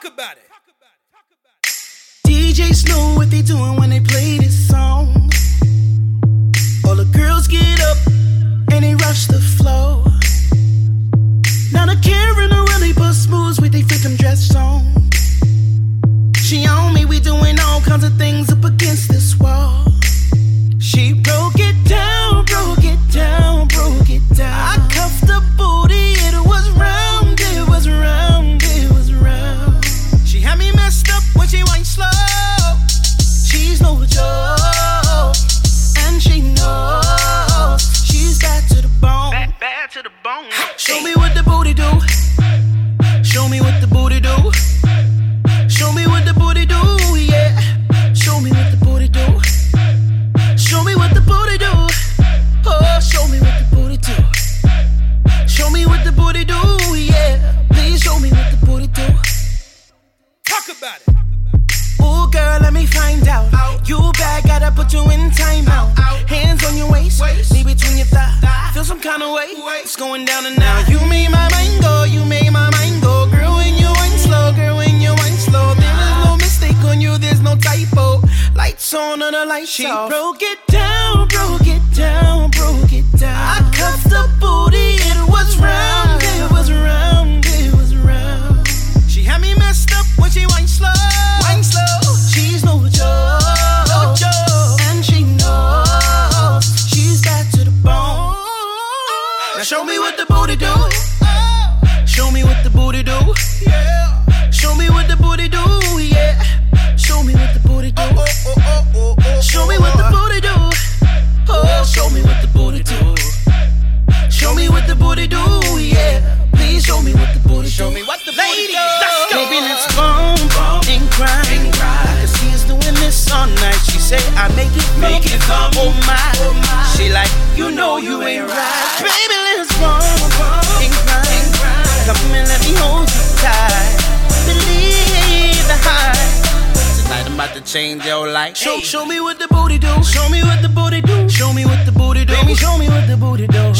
Talk about it. DJ Snow, what they doing when they play this song. All the girls get up and they rush the flow. Now the Karen really bust moves with they freakum dress on. She on me, we doing all kinds of things up against this wall. She broke it down, Show me what the booty do. Show me what the booty do. Show me what the booty do, yeah. Show me what the booty do. Show me what the booty do. Oh, show me what the booty do. Show me what the booty do, yeah. Please show me what the booty do. Talk about it. Ooh, girl, let me find out. You bad, gotta put you in timeout. Hands on your waist, knee between your thighs. Feel some kind of way. It's going down and now. There's. Lights on or the lights she off. broke it down, broke it down, broke it down. I cuffed the booty, it was round, it was round, it was round. She had me messed up when she wine slow. Wine slow. She's no joke. No joke. And she knows she's bad to the bone. Now show me what the booty do. Oh. Show me what the booty do. Yeah. Show me say I make it, make it come. Oh my, she like you know you ain't right. Baby, let's bump and grind. Come and let me hold you tight. Believe the hype. Tonight I'm about to change your life. Show, show me what the booty do. Show me what the booty do. Show me what the booty do. Baby, show me what the booty do.